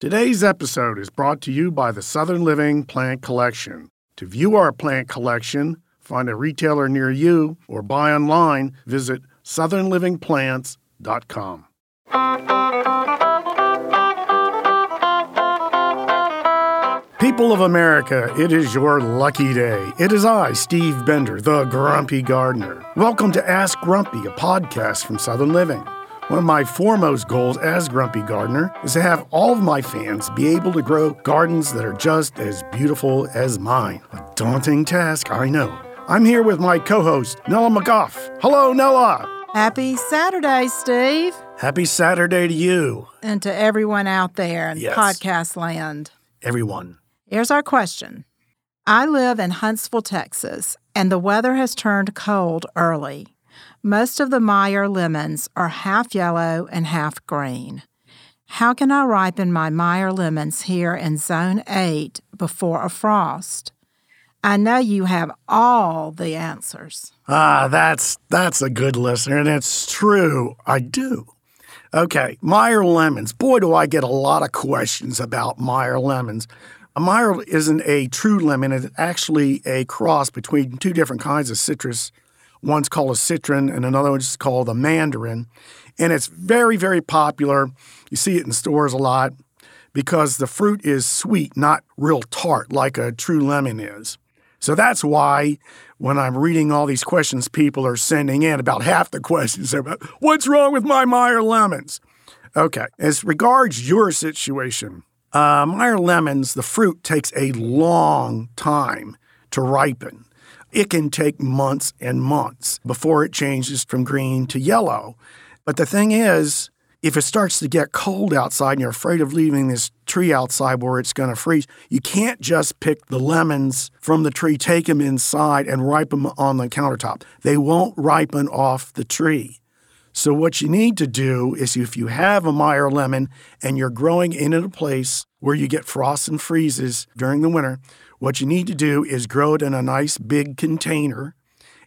Today's episode is brought to you by the Southern Living Plant Collection. To view our plant collection, find a retailer near you, or buy online, visit southernlivingplants.com. People of America, it is your lucky day. It is I, Steve Bender, the Grumpy Gardener. Welcome to Ask Grumpy, a podcast from Southern Living. One of my foremost goals as Grumpy Gardener is to have all of my fans be able to grow gardens that are just as beautiful as mine. A daunting task, I know. I'm here with my co host, Nellah McGough. Hello, Nellah. Happy Saturday, Steve. Happy Saturday to you. And to everyone out there in Yes. podcast land. Everyone. Here's our question I live in Huntsville, Texas, and the weather has turned cold early. Most of the Meyer lemons are half yellow and half green. How can I ripen my Meyer lemons here in Zone 8 before a frost? I know you have all the answers. Ah, that's that's a good listener, and it's true. I do. Okay, Meyer lemons. Boy, do I get a lot of questions about Meyer lemons. A Meyer isn't a true lemon; it's actually a cross between two different kinds of citrus. One's called a citron, and another one's called a mandarin, and it's very, very popular. You see it in stores a lot because the fruit is sweet, not real tart like a true lemon is. So that's why when I'm reading all these questions people are sending in, about half the questions are about what's wrong with my Meyer lemons? Okay, as regards your situation, uh, Meyer lemons, the fruit takes a long time to ripen. It can take months and months before it changes from green to yellow. But the thing is, if it starts to get cold outside and you're afraid of leaving this tree outside where it's going to freeze, you can't just pick the lemons from the tree, take them inside, and ripen them on the countertop. They won't ripen off the tree. So, what you need to do is if you have a Meyer lemon and you're growing in a place where you get frosts and freezes during the winter, what you need to do is grow it in a nice big container.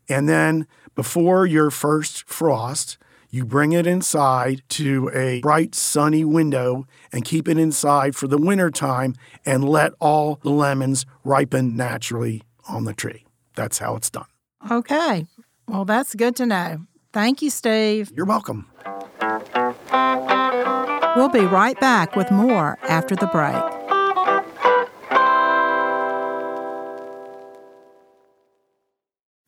And then before your first frost, you bring it inside to a bright sunny window and keep it inside for the winter time and let all the lemons ripen naturally on the tree. That's how it's done. Okay. Well, that's good to know. Thank you, Steve. You're welcome. We'll be right back with more after the break.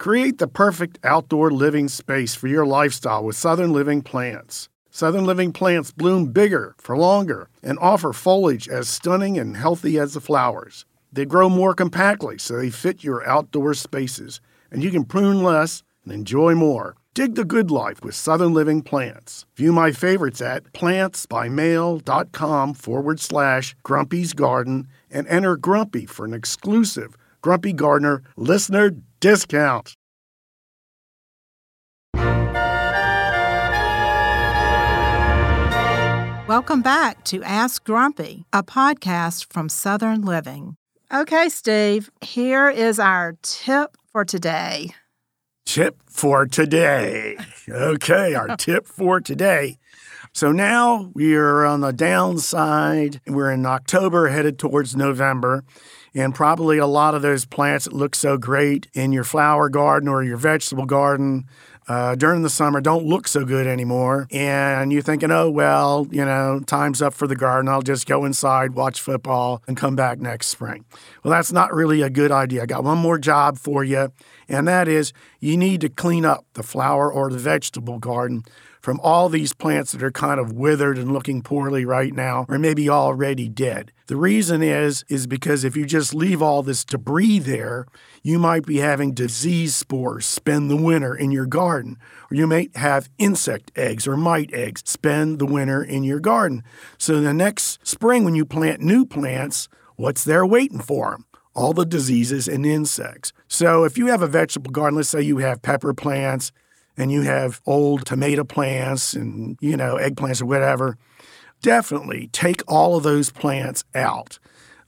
Create the perfect outdoor living space for your lifestyle with Southern Living plants. Southern Living plants bloom bigger for longer and offer foliage as stunning and healthy as the flowers. They grow more compactly so they fit your outdoor spaces, and you can prune less and enjoy more. Dig the good life with Southern Living plants. View my favorites at plantsbymail.com forward slash Grumpy's Garden and enter Grumpy for an exclusive Grumpy Gardener listener discount. Welcome back to Ask Grumpy, a podcast from Southern Living. Okay, Steve, here is our tip for today. Tip for today. Okay, our tip for today. So now we are on the downside. We're in October, headed towards November. And probably a lot of those plants that look so great in your flower garden or your vegetable garden uh, during the summer don't look so good anymore. And you're thinking, oh, well, you know, time's up for the garden. I'll just go inside, watch football, and come back next spring. Well, that's not really a good idea. I got one more job for you, and that is you need to clean up the flower or the vegetable garden from all these plants that are kind of withered and looking poorly right now or maybe already dead. The reason is is because if you just leave all this debris there, you might be having disease spores spend the winter in your garden or you may have insect eggs or mite eggs spend the winter in your garden. So the next spring when you plant new plants, what's there waiting for them? All the diseases and insects. So if you have a vegetable garden, let's say you have pepper plants, and you have old tomato plants and, you know, eggplants or whatever, definitely take all of those plants out.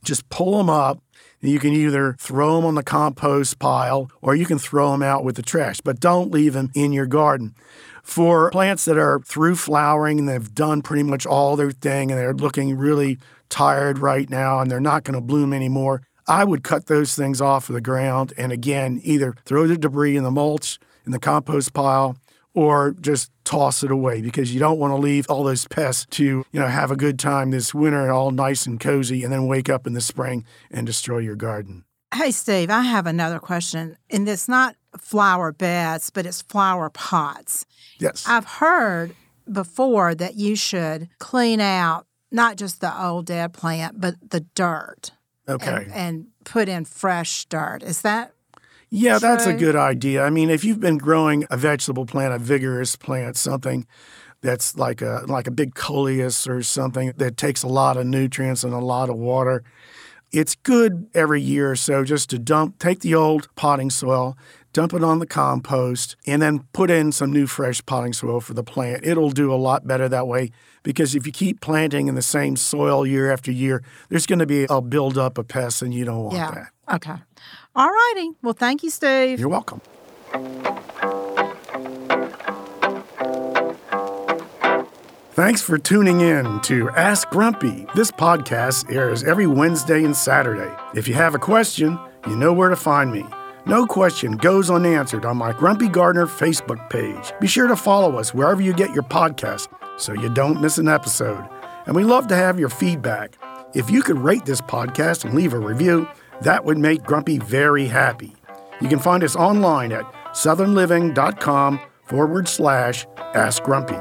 Just pull them up. And you can either throw them on the compost pile or you can throw them out with the trash, but don't leave them in your garden. For plants that are through flowering and they've done pretty much all their thing and they're looking really tired right now and they're not going to bloom anymore, I would cut those things off of the ground and again either throw the debris in the mulch in the compost pile or just toss it away because you don't want to leave all those pests to, you know, have a good time this winter and all nice and cozy and then wake up in the spring and destroy your garden. Hey, Steve, I have another question. And it's not flower beds, but it's flower pots. Yes. I've heard before that you should clean out not just the old dead plant, but the dirt. Okay. And, and put in fresh dirt. Is that yeah, that's a good idea. I mean, if you've been growing a vegetable plant, a vigorous plant, something that's like a like a big coleus or something that takes a lot of nutrients and a lot of water, it's good every year or so just to dump take the old potting soil, dump it on the compost, and then put in some new fresh potting soil for the plant. It'll do a lot better that way because if you keep planting in the same soil year after year, there's going to be a buildup of pests and you don't want yeah? that. Okay. All righty. Well, thank you, Steve. You're welcome. Thanks for tuning in to Ask Grumpy. This podcast airs every Wednesday and Saturday. If you have a question, you know where to find me. No question goes unanswered on my Grumpy Gardener Facebook page. Be sure to follow us wherever you get your podcast so you don't miss an episode. And we love to have your feedback. If you could rate this podcast and leave a review, that would make Grumpy very happy. You can find us online at southernliving.com forward slash Ask Grumpy.